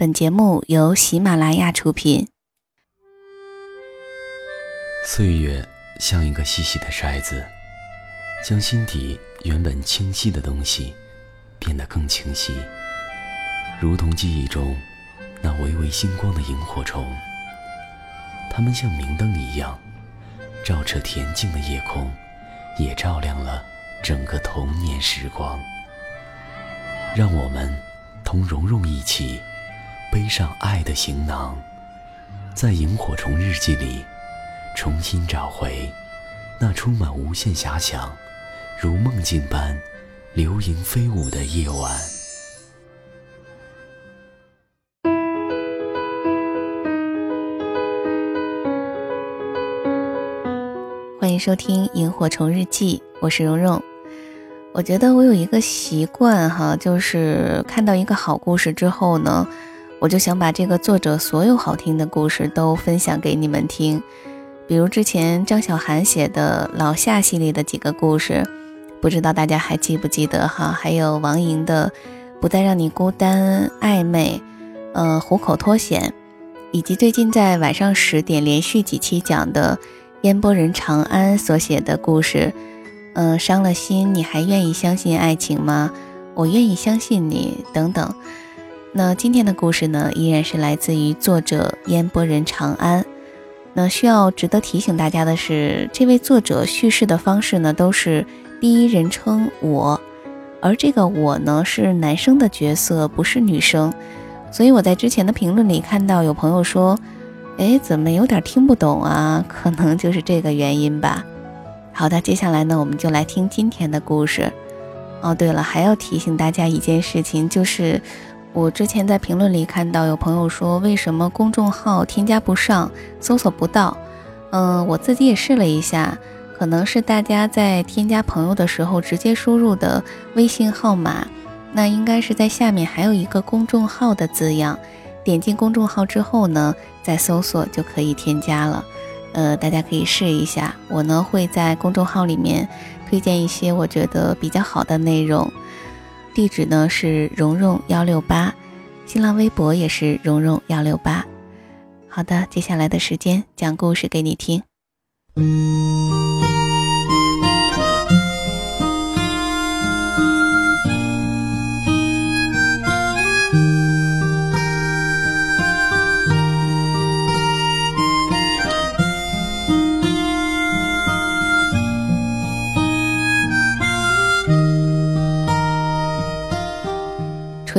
本节目由喜马拉雅出品。岁月像一个细细的筛子，将心底原本清晰的东西变得更清晰，如同记忆中那微微星光的萤火虫。它们像明灯一样，照彻恬静的夜空，也照亮了整个童年时光。让我们同蓉蓉一起。背上爱的行囊，在萤火虫日记里重新找回那充满无限遐想、如梦境般流萤飞舞的夜晚。欢迎收听《萤火虫日记》，我是蓉蓉。我觉得我有一个习惯哈，就是看到一个好故事之后呢。我就想把这个作者所有好听的故事都分享给你们听，比如之前张小涵写的老夏系列的几个故事，不知道大家还记不记得哈？还有王莹的《不再让你孤单》、暧昧，呃，虎口脱险，以及最近在晚上十点连续几期讲的烟波人长安所写的故事，嗯，伤了心你还愿意相信爱情吗？我愿意相信你，等等。那今天的故事呢，依然是来自于作者烟波人长安。那需要值得提醒大家的是，这位作者叙事的方式呢，都是第一人称我，而这个我呢是男生的角色，不是女生。所以我在之前的评论里看到有朋友说：“哎，怎么有点听不懂啊？”可能就是这个原因吧。好的，接下来呢，我们就来听今天的故事。哦，对了，还要提醒大家一件事情，就是。我之前在评论里看到有朋友说，为什么公众号添加不上，搜索不到？嗯，我自己也试了一下，可能是大家在添加朋友的时候直接输入的微信号码，那应该是在下面还有一个公众号的字样，点进公众号之后呢，再搜索就可以添加了。呃，大家可以试一下。我呢会在公众号里面推荐一些我觉得比较好的内容。地址呢是蓉蓉幺六八，新浪微博也是蓉蓉幺六八。好的，接下来的时间讲故事给你听。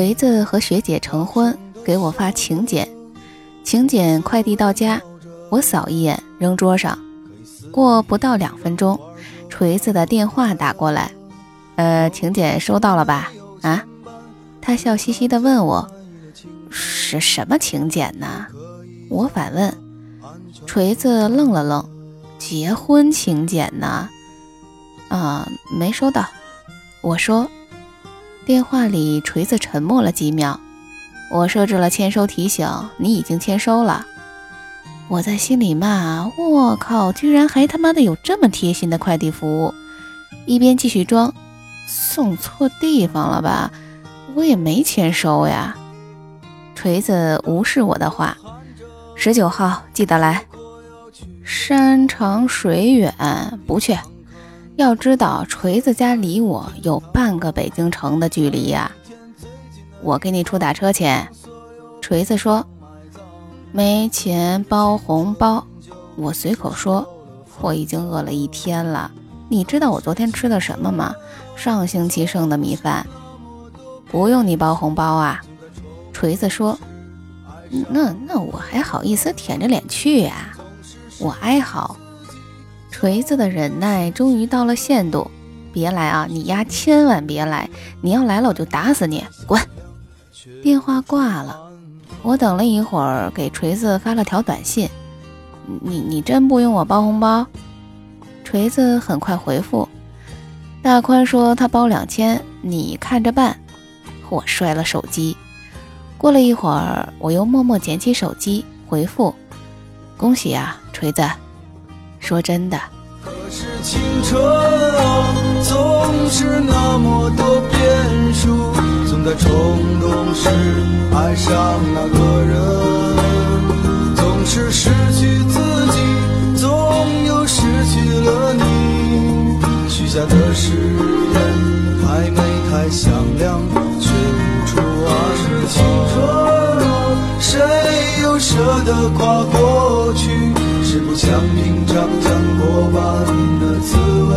锤子和学姐成婚，给我发请柬，请柬快递到家，我扫一眼扔桌上。过不到两分钟，锤子的电话打过来，呃，请柬收到了吧？啊？他笑嘻嘻地问我，是什么请柬呢？我反问。锤子愣了愣，结婚请柬呢？啊，没收到。我说。电话里，锤子沉默了几秒。我设置了签收提醒，你已经签收了。我在心里骂：我靠，居然还他妈的有这么贴心的快递服务！一边继续装，送错地方了吧？我也没签收呀。锤子无视我的话：十九号记得来。山长水远，不去。要知道，锤子家离我有半个北京城的距离呀。我给你出打车钱。锤子说没钱包红包。我随口说，我已经饿了一天了。你知道我昨天吃的什么吗？上星期剩的米饭。不用你包红包啊。锤子说，那那我还好意思舔着脸去呀？我哀嚎。锤子的忍耐终于到了限度，别来啊！你丫千万别来！你要来了，我就打死你！滚！电话挂了。我等了一会儿，给锤子发了条短信：“你你真不用我包红包？”锤子很快回复：“大宽说他包两千，你看着办。”我摔了手机。过了一会儿，我又默默捡起手机回复：“恭喜啊，锤子。”说真的。可是青春啊总是那么多变数。总在冲动时爱上那个人，总是失去自己，总又失去了你。许下的誓言太美太响亮，却无处安放。谁又舍得跨过去？是不想品尝将过完的滋味。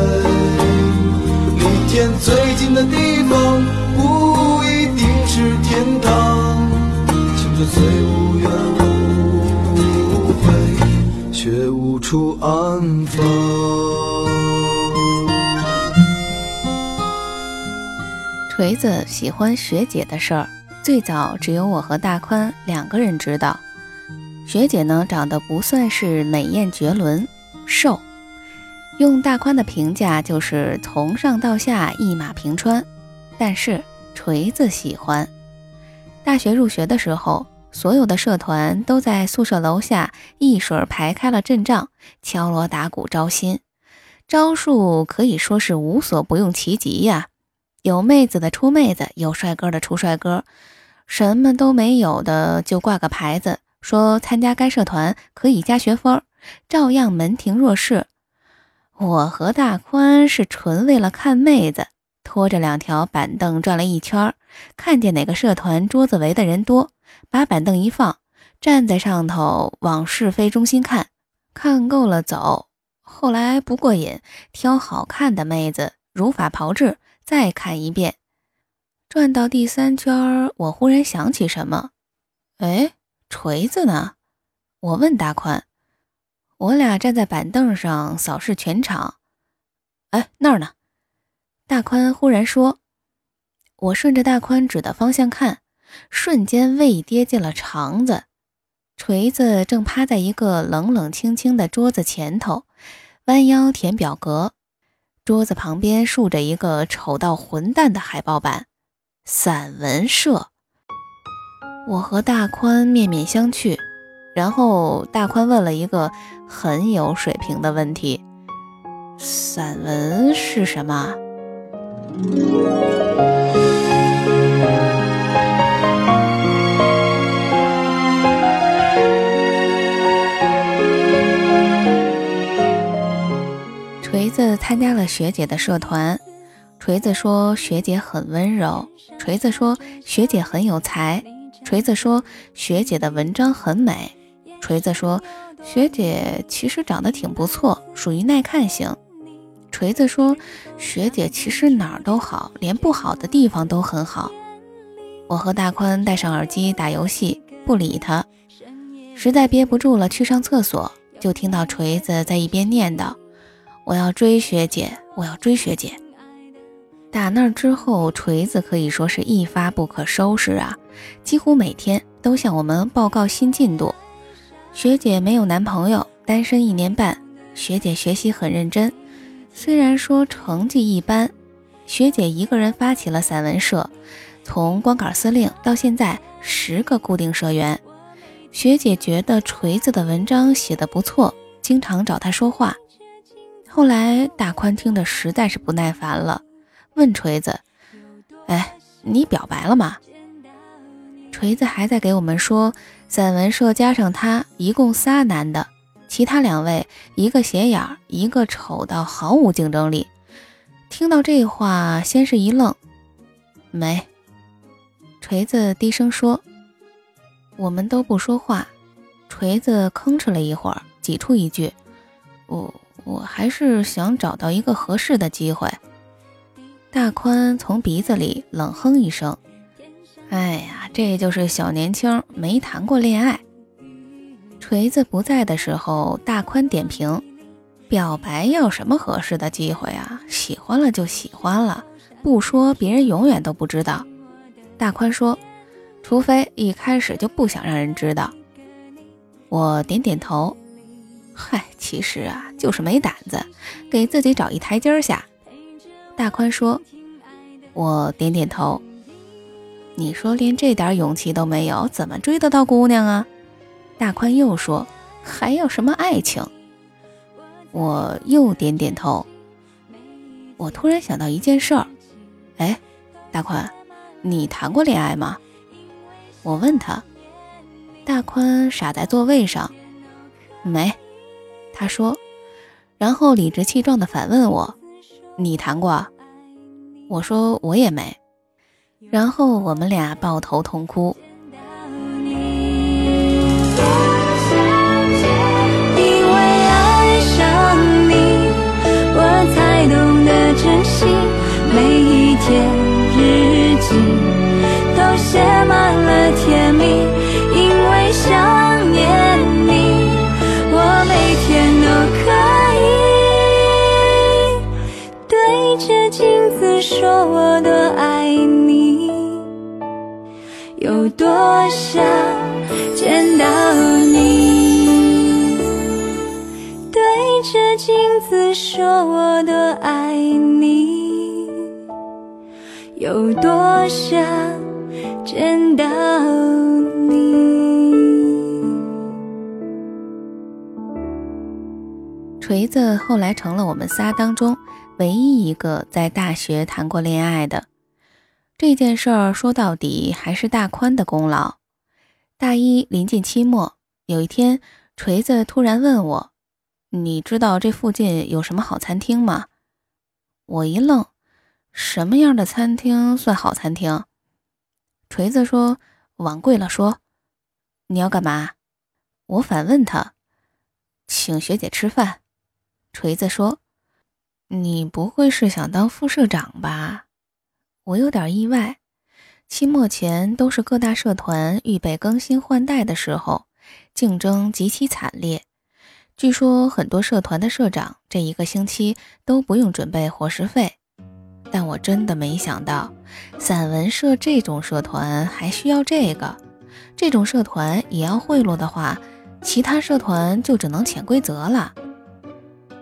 离天最近的地方，不一定是天堂。青春虽无怨无悔，却无处安放。锤子喜欢学姐的事儿，最早只有我和大宽两个人知道。学姐呢，长得不算是美艳绝伦，瘦。用大宽的评价就是从上到下一马平川。但是锤子喜欢。大学入学的时候，所有的社团都在宿舍楼下一水排开了阵仗，敲锣打鼓招新，招数可以说是无所不用其极呀。有妹子的出妹子，有帅哥的出帅哥，什么都没有的就挂个牌子。说参加该社团可以加学分，照样门庭若市。我和大宽是纯为了看妹子，拖着两条板凳转了一圈，看见哪个社团桌子围的人多，把板凳一放，站在上头往是非中心看，看够了走。后来不过瘾，挑好看的妹子，如法炮制，再看一遍。转到第三圈，我忽然想起什么，哎。锤子呢？我问大宽。我俩站在板凳上扫视全场。哎，那儿呢？大宽忽然说。我顺着大宽指的方向看，瞬间胃跌进了肠子。锤子正趴在一个冷冷清清的桌子前头，弯腰填表格。桌子旁边竖着一个丑到混蛋的海报板，散文社。我和大宽面面相觑，然后大宽问了一个很有水平的问题：“散文是什么？”锤子参加了学姐的社团，锤子说学姐很温柔，锤子说学姐很有才。锤子说：“学姐的文章很美。”锤子说：“学姐其实长得挺不错，属于耐看型。”锤子说：“学姐其实哪儿都好，连不好的地方都很好。”我和大宽戴上耳机打游戏，不理他。实在憋不住了，去上厕所，就听到锤子在一边念叨：“我要追学姐，我要追学姐。”打那之后，锤子可以说是一发不可收拾啊！几乎每天都向我们报告新进度。学姐没有男朋友，单身一年半。学姐学习很认真，虽然说成绩一般。学姐一个人发起了散文社，从光杆司令到现在十个固定社员。学姐觉得锤子的文章写得不错，经常找他说话。后来大宽听得实在是不耐烦了。问锤子：“哎，你表白了吗？”锤子还在给我们说，散文社加上他一共仨男的，其他两位一个斜眼，一个丑到毫无竞争力。听到这话，先是一愣，没。锤子低声说：“我们都不说话。”锤子吭哧了一会儿，挤出一句：“我我还是想找到一个合适的机会。”大宽从鼻子里冷哼一声：“哎呀，这就是小年轻没谈过恋爱。”锤子不在的时候，大宽点评：“表白要什么合适的机会啊？喜欢了就喜欢了，不说别人永远都不知道。”大宽说：“除非一开始就不想让人知道。”我点点头：“嗨，其实啊，就是没胆子，给自己找一台阶下。”大宽说：“我点点头。你说连这点勇气都没有，怎么追得到姑娘啊？”大宽又说：“还要什么爱情？”我又点点头。我突然想到一件事儿，哎，大宽，你谈过恋爱吗？我问他。大宽傻在座位上，没。他说，然后理直气壮地反问我：“你谈过？”我说：“我也没。”然后我们俩抱头痛哭。多想见到你？锤子后来成了我们仨当中唯一一个在大学谈过恋爱的。这件事儿说到底还是大宽的功劳。大一临近期末，有一天，锤子突然问我：“你知道这附近有什么好餐厅吗？”我一愣。什么样的餐厅算好餐厅？锤子说：“往贵了说。”你要干嘛？我反问他：“请学姐吃饭。”锤子说：“你不会是想当副社长吧？”我有点意外。期末前都是各大社团预备更新换代的时候，竞争极其惨烈。据说很多社团的社长这一个星期都不用准备伙食费。但我真的没想到，散文社这种社团还需要这个。这种社团也要贿赂的话，其他社团就只能潜规则了。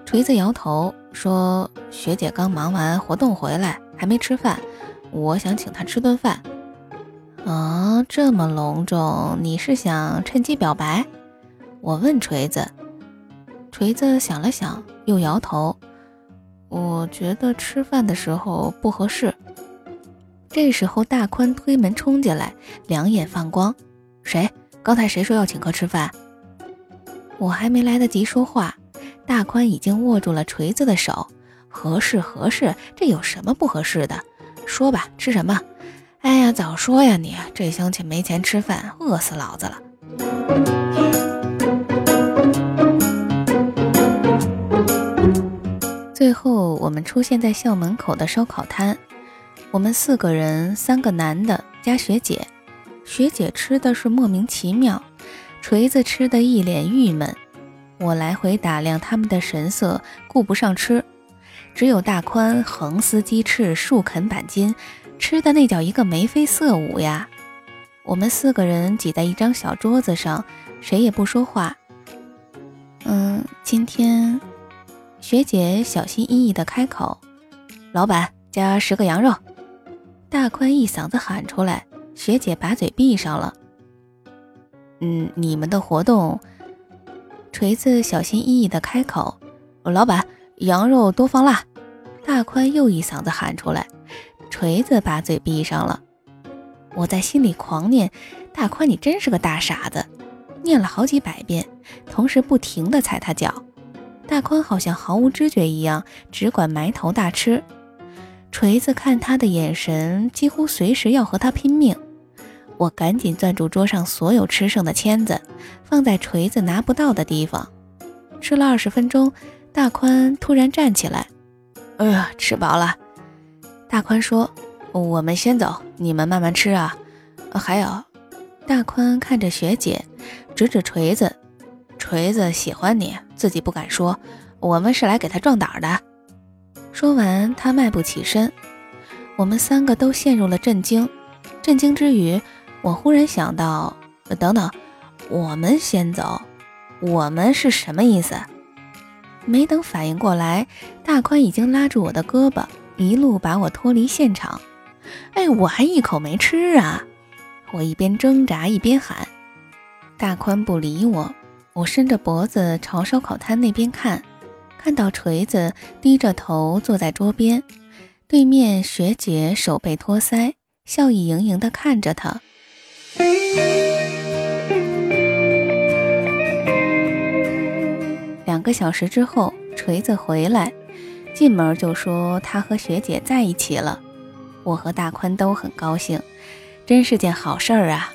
锤子摇头说：“学姐刚忙完活动回来，还没吃饭，我想请她吃顿饭。”啊，这么隆重，你是想趁机表白？我问锤子。锤子想了想，又摇头。我觉得吃饭的时候不合适。这时候，大宽推门冲进来，两眼放光：“谁？刚才谁说要请客吃饭？”我还没来得及说话，大宽已经握住了锤子的手：“合适，合适，这有什么不合适的？说吧，吃什么？哎呀，早说呀！你这乡亲没钱吃饭，饿死老子了。”最后，我们出现在校门口的烧烤摊。我们四个人，三个男的加学姐。学姐吃的是莫名其妙，锤子吃的一脸郁闷。我来回打量他们的神色，顾不上吃。只有大宽横撕鸡翅，竖啃板筋，吃的那叫一个眉飞色舞呀。我们四个人挤在一张小桌子上，谁也不说话。嗯，今天。学姐小心翼翼地开口：“老板，加十个羊肉。”大宽一嗓子喊出来，学姐把嘴闭上了。嗯，你们的活动？锤子小心翼翼地开口：“老板，羊肉多放辣。”大宽又一嗓子喊出来，锤子把嘴闭上了。我在心里狂念：“大宽，你真是个大傻子！”念了好几百遍，同时不停地踩他脚。大宽好像毫无知觉一样，只管埋头大吃。锤子看他的眼神，几乎随时要和他拼命。我赶紧攥住桌上所有吃剩的签子，放在锤子拿不到的地方。吃了二十分钟，大宽突然站起来：“哎呀，吃饱了。”大宽说：“我们先走，你们慢慢吃啊。”还有，大宽看着学姐，指指锤子。锤子喜欢你，自己不敢说。我们是来给他壮胆的。说完，他迈步起身。我们三个都陷入了震惊。震惊之余，我忽然想到，等等，我们先走，我们是什么意思？没等反应过来，大宽已经拉住我的胳膊，一路把我脱离现场。哎，我还一口没吃啊！我一边挣扎一边喊。大宽不理我。我伸着脖子朝烧烤摊那边看，看到锤子低着头坐在桌边，对面学姐手背托腮，笑意盈盈地看着他。两个小时之后，锤子回来，进门就说他和学姐在一起了。我和大宽都很高兴，真是件好事儿啊！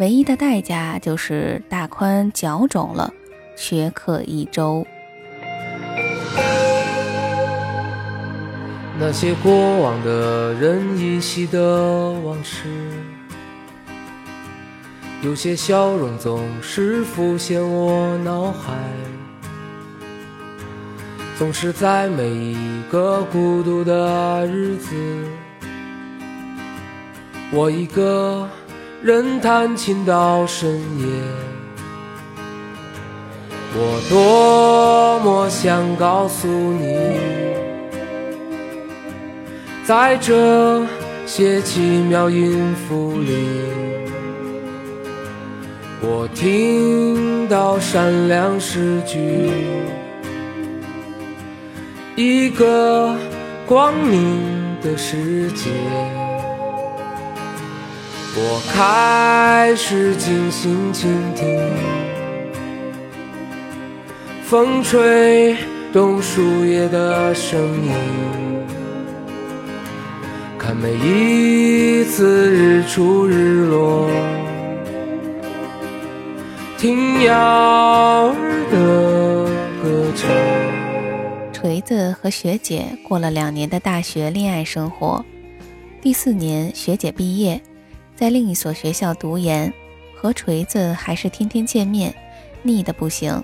唯一的代价就是大宽脚肿了，缺课一周。那些过往的人依稀的往事，有些笑容总是浮现我脑海，总是在每一个孤独的日子。我一个人弹琴到深夜，我多么想告诉你，在这些奇妙音符里，我听到闪亮诗句，一个光明的世界。我开始静心倾听，风吹动树叶的声音，看每一次日出日落，听鸟儿的歌唱。锤子和学姐过了两年的大学恋爱生活，第四年学姐毕业。在另一所学校读研，和锤子还是天天见面，腻得不行。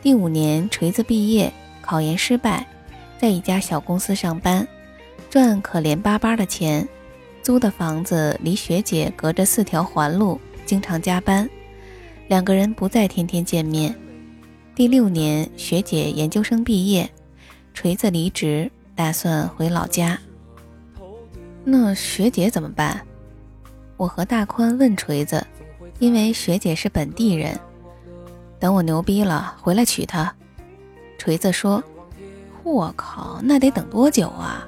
第五年，锤子毕业，考研失败，在一家小公司上班，赚可怜巴巴的钱，租的房子离学姐隔着四条环路，经常加班，两个人不再天天见面。第六年，学姐研究生毕业，锤子离职，打算回老家。那学姐怎么办？我和大宽问锤子，因为学姐是本地人，等我牛逼了回来娶她。锤子说：“我靠，那得等多久啊？”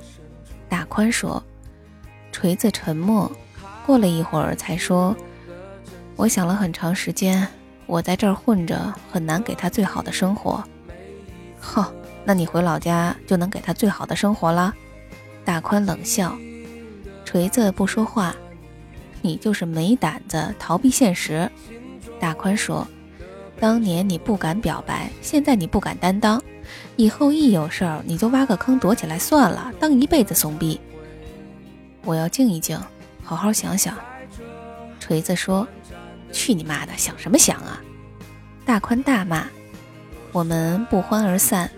大宽说。锤子沉默，过了一会儿才说：“我想了很长时间，我在这儿混着很难给她最好的生活。”哼，那你回老家就能给她最好的生活了？大宽冷笑。锤子不说话。你就是没胆子逃避现实，大宽说：“当年你不敢表白，现在你不敢担当，以后一有事儿你就挖个坑躲起来算了，当一辈子怂逼。”我要静一静，好好想想。锤子说：“去你妈的，想什么想啊！”大宽大骂：“我们不欢而散。”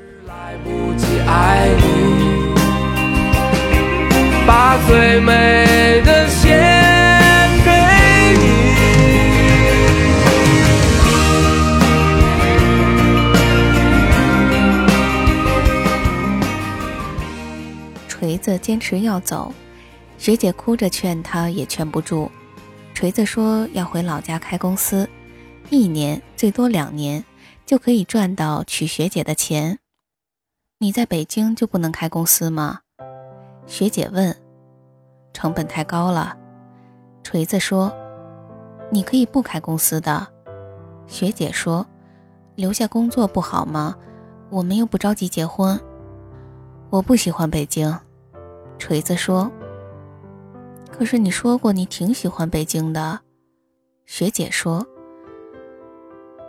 把最美的锤子坚持要走，学姐哭着劝他，也劝不住。锤子说要回老家开公司，一年最多两年就可以赚到娶学姐的钱。你在北京就不能开公司吗？学姐问。成本太高了。锤子说：“你可以不开公司的。”学姐说：“留下工作不好吗？我们又不着急结婚。”我不喜欢北京。锤子说：“可是你说过你挺喜欢北京的。”学姐说：“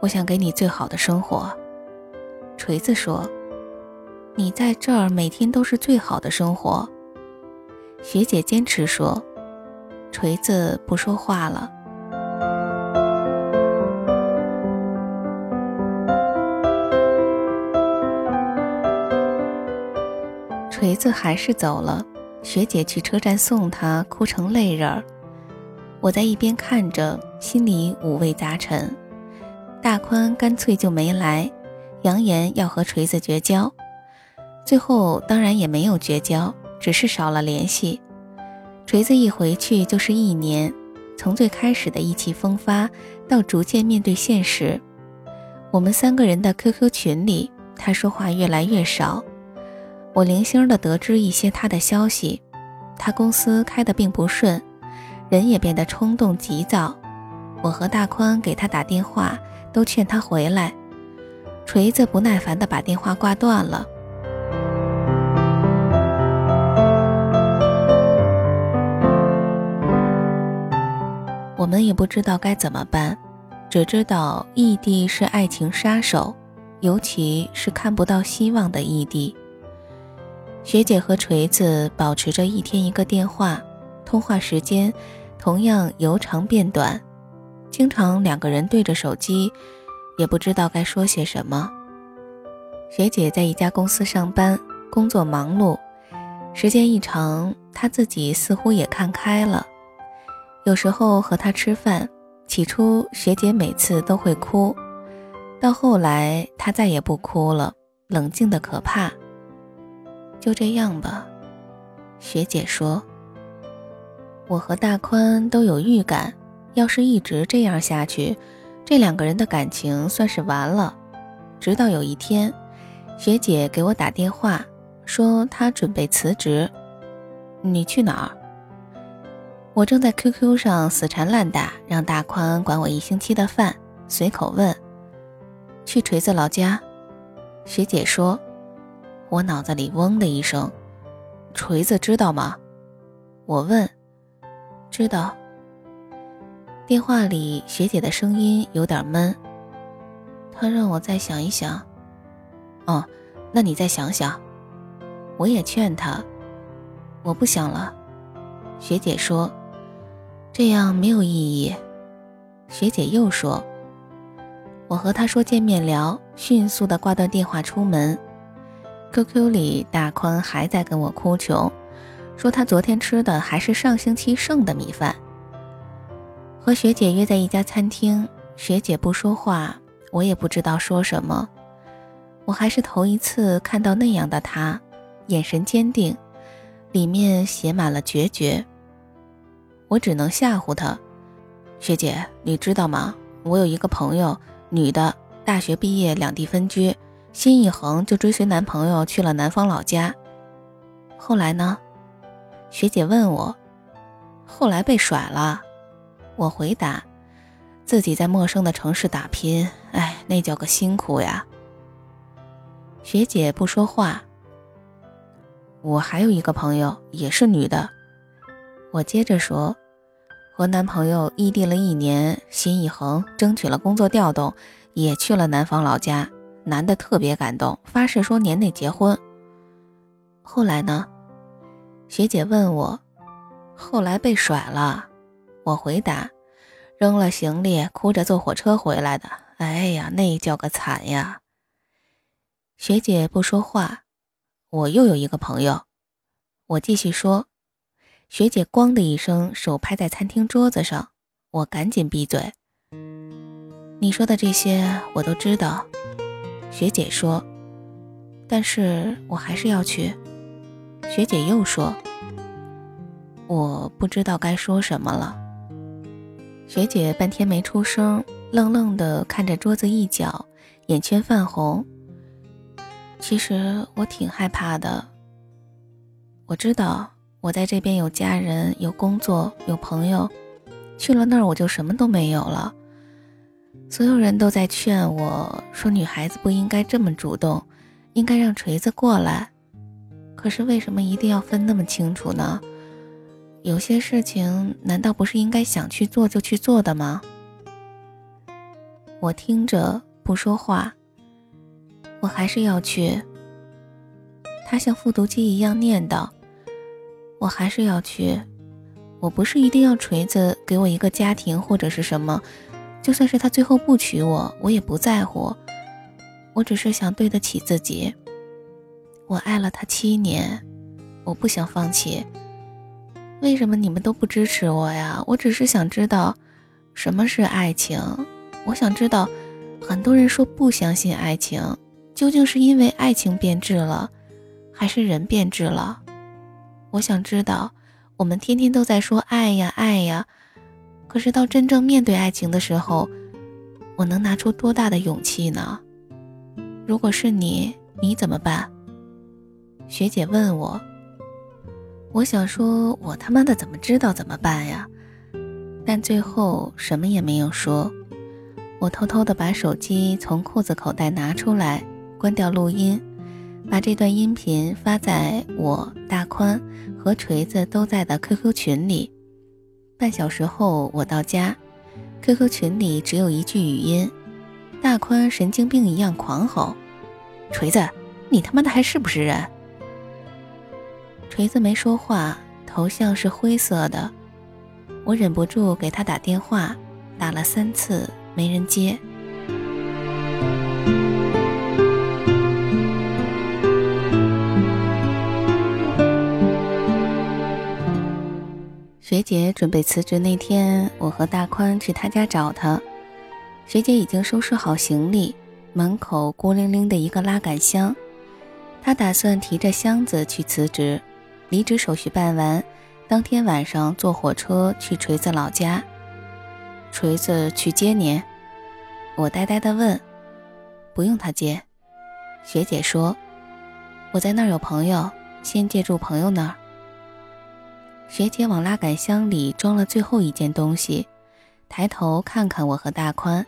我想给你最好的生活。”锤子说：“你在这儿每天都是最好的生活。”学姐坚持说。锤子不说话了。锤子还是走了。学姐去车站送他，哭成泪人儿。我在一边看着，心里五味杂陈。大宽干脆就没来，扬言要和锤子绝交。最后当然也没有绝交，只是少了联系。锤子一回去就是一年，从最开始的意气风发，到逐渐面对现实。我们三个人的 QQ 群里，他说话越来越少。我零星的得知一些他的消息，他公司开的并不顺，人也变得冲动急躁。我和大宽给他打电话，都劝他回来。锤子不耐烦的把电话挂断了。我们也不知道该怎么办，只知道异地是爱情杀手，尤其是看不到希望的异地。学姐和锤子保持着一天一个电话，通话时间同样由长变短，经常两个人对着手机，也不知道该说些什么。学姐在一家公司上班，工作忙碌，时间一长，她自己似乎也看开了。有时候和她吃饭，起初学姐每次都会哭，到后来她再也不哭了，冷静的可怕。就这样吧，学姐说。我和大宽都有预感，要是一直这样下去，这两个人的感情算是完了。直到有一天，学姐给我打电话，说她准备辞职。你去哪儿？我正在 QQ 上死缠烂打，让大宽管我一星期的饭，随口问：“去锤子老家？”学姐说。我脑子里嗡的一声，锤子知道吗？我问。知道。电话里学姐的声音有点闷。她让我再想一想。哦，那你再想想。我也劝她。我不想了。学姐说，这样没有意义。学姐又说。我和她说见面聊，迅速的挂断电话出门。QQ 里，大宽还在跟我哭穷，说他昨天吃的还是上星期剩的米饭。和学姐约在一家餐厅，学姐不说话，我也不知道说什么。我还是头一次看到那样的她，眼神坚定，里面写满了决绝。我只能吓唬她：“学姐，你知道吗？我有一个朋友，女的，大学毕业，两地分居。”心一横，就追随男朋友去了南方老家。后来呢？学姐问我。后来被甩了。我回答：自己在陌生的城市打拼，哎，那叫个辛苦呀。学姐不说话。我还有一个朋友，也是女的。我接着说：和男朋友异地了一年，心一横，争取了工作调动，也去了南方老家。男的特别感动，发誓说年内结婚。后来呢？学姐问我，后来被甩了。我回答，扔了行李，哭着坐火车回来的。哎呀，那叫个惨呀！学姐不说话。我又有一个朋友，我继续说。学姐咣的一声，手拍在餐厅桌子上，我赶紧闭嘴。你说的这些我都知道。学姐说：“但是我还是要去。”学姐又说：“我不知道该说什么了。”学姐半天没出声，愣愣地看着桌子一角，眼圈泛红。其实我挺害怕的。我知道我在这边有家人、有工作、有朋友，去了那儿我就什么都没有了。所有人都在劝我说：“女孩子不应该这么主动，应该让锤子过来。”可是为什么一定要分那么清楚呢？有些事情难道不是应该想去做就去做的吗？我听着不说话。我还是要去。他像复读机一样念叨：“我还是要去。我不是一定要锤子给我一个家庭或者是什么。”就算是他最后不娶我，我也不在乎。我只是想对得起自己。我爱了他七年，我不想放弃。为什么你们都不支持我呀？我只是想知道，什么是爱情。我想知道，很多人说不相信爱情，究竟是因为爱情变质了，还是人变质了？我想知道，我们天天都在说爱呀爱呀。可是到真正面对爱情的时候，我能拿出多大的勇气呢？如果是你，你怎么办？学姐问我。我想说，我他妈的怎么知道怎么办呀？但最后什么也没有说。我偷偷的把手机从裤子口袋拿出来，关掉录音，把这段音频发在我大宽和锤子都在的 QQ 群里。半小时后，我到家，QQ 群里只有一句语音：大宽神经病一样狂吼：“锤子，你他妈的还是不是人？”锤子没说话，头像是灰色的。我忍不住给他打电话，打了三次没人接。学姐准备辞职那天，我和大宽去她家找她。学姐已经收拾好行李，门口孤零零的一个拉杆箱。她打算提着箱子去辞职，离职手续办完。当天晚上坐火车去锤子老家，锤子去接您。我呆呆地问：“不用他接。”学姐说：“我在那儿有朋友，先借住朋友那儿。”学姐往拉杆箱里装了最后一件东西，抬头看看我和大宽：“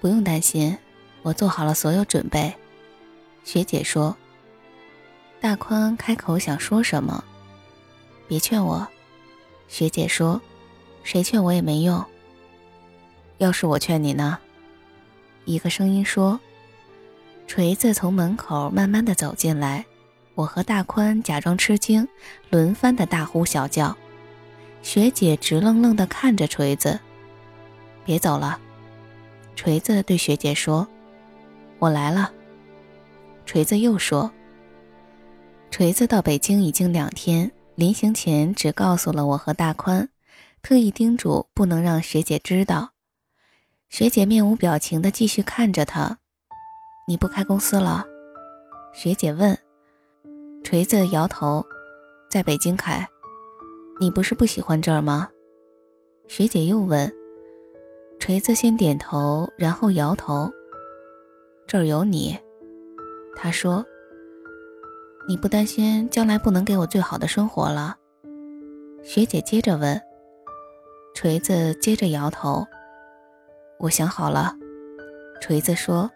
不用担心，我做好了所有准备。”学姐说。大宽开口想说什么。别劝我，学姐说，谁劝我也没用。要是我劝你呢？一个声音说。锤子从门口慢慢的走进来，我和大宽假装吃惊，轮番的大呼小叫。学姐直愣愣的看着锤子。别走了，锤子对学姐说：“我来了。”锤子又说：“锤子到北京已经两天。”临行前只告诉了我和大宽，特意叮嘱不能让学姐知道。学姐面无表情地继续看着他。你不开公司了？学姐问。锤子摇头，在北京开。你不是不喜欢这儿吗？学姐又问。锤子先点头，然后摇头。这儿有你，他说。你不担心将来不能给我最好的生活了？学姐接着问。锤子接着摇头。我想好了，锤子说。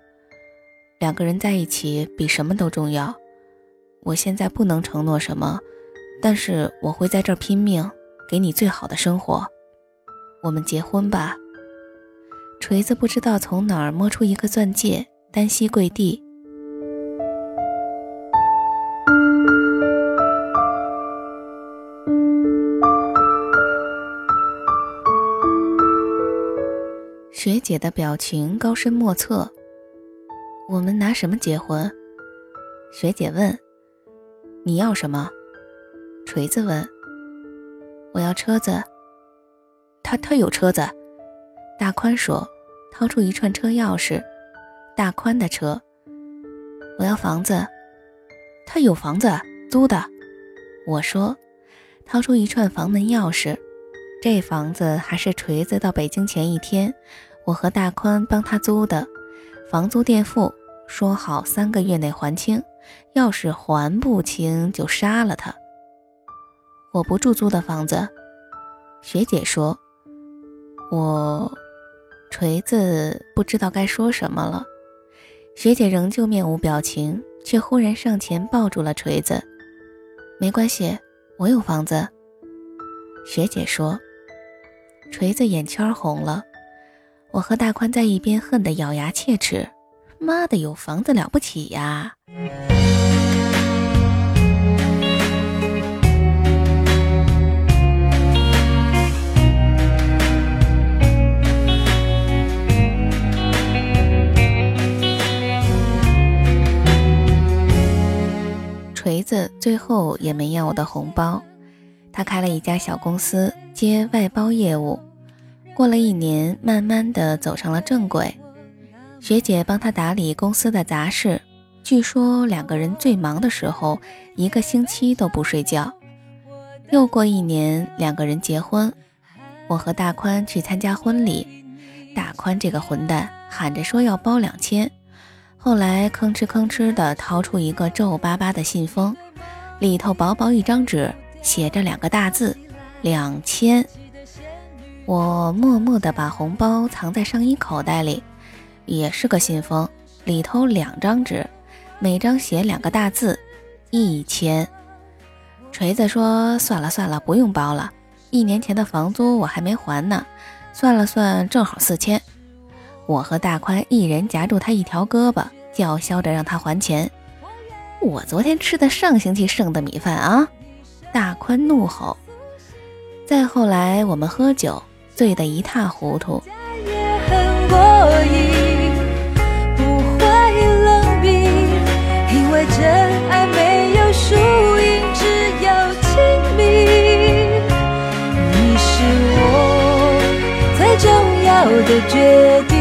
两个人在一起比什么都重要。我现在不能承诺什么，但是我会在这儿拼命，给你最好的生活。我们结婚吧。锤子不知道从哪儿摸出一个钻戒，单膝跪地。学姐的表情高深莫测。我们拿什么结婚？学姐问。你要什么？锤子问。我要车子。他他有车子。大宽说，掏出一串车钥匙。大宽的车。我要房子。他有房子，租的。我说，掏出一串房门钥匙。这房子还是锤子到北京前一天。我和大宽帮他租的，房租垫付，说好三个月内还清，要是还不清就杀了他。我不住租的房子，学姐说。我，锤子不知道该说什么了。学姐仍旧面无表情，却忽然上前抱住了锤子。没关系，我有房子。学姐说。锤子眼圈红了。我和大宽在一边恨得咬牙切齿，妈的，有房子了不起呀！锤子最后也没要我的红包，他开了一家小公司，接外包业务。过了一年，慢慢的走上了正轨。学姐帮他打理公司的杂事，据说两个人最忙的时候，一个星期都不睡觉。又过一年，两个人结婚，我和大宽去参加婚礼。大宽这个混蛋喊着说要包两千，后来吭哧吭哧的掏出一个皱巴巴的信封，里头薄薄一张纸，写着两个大字：两千。我默默地把红包藏在上衣口袋里，也是个信封，里头两张纸，每张写两个大字：一千。锤子说：“算了算了，不用包了，一年前的房租我还没还呢，算了算，正好四千。”我和大宽一人夹住他一条胳膊，叫嚣着让他还钱。我昨天吃的上星期剩的米饭啊！大宽怒吼。再后来，我们喝酒，醉得一塌糊涂。不会冷冰，因为真爱没有输赢，只有亲密。你是我最重要的决定。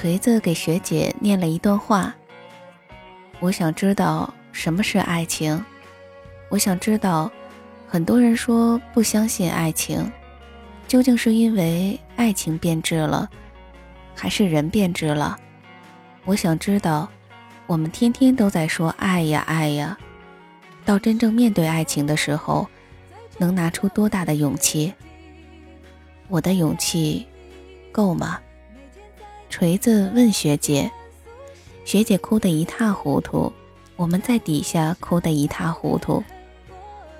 锤子给学姐念了一段话。我想知道什么是爱情。我想知道，很多人说不相信爱情，究竟是因为爱情变质了，还是人变质了？我想知道，我们天天都在说爱呀爱呀，到真正面对爱情的时候，能拿出多大的勇气？我的勇气够吗？锤子问学姐，学姐哭得一塌糊涂，我们在底下哭得一塌糊涂。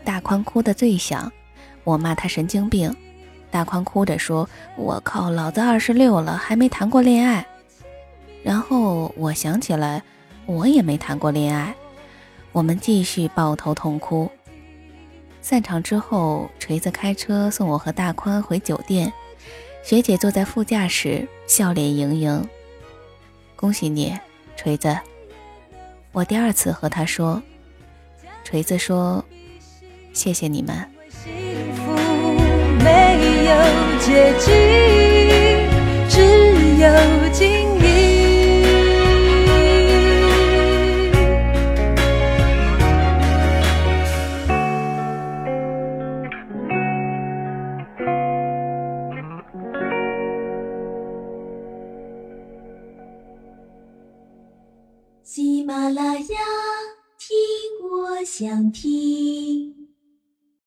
大宽哭得最响，我骂他神经病。大宽哭着说：“我靠，老子二十六了，还没谈过恋爱。”然后我想起来，我也没谈过恋爱。我们继续抱头痛哭。散场之后，锤子开车送我和大宽回酒店。学姐坐在副驾驶，笑脸盈盈。恭喜你，锤子。我第二次和他说，锤子说：“谢谢你们。”喜啦啦呀，听我想听。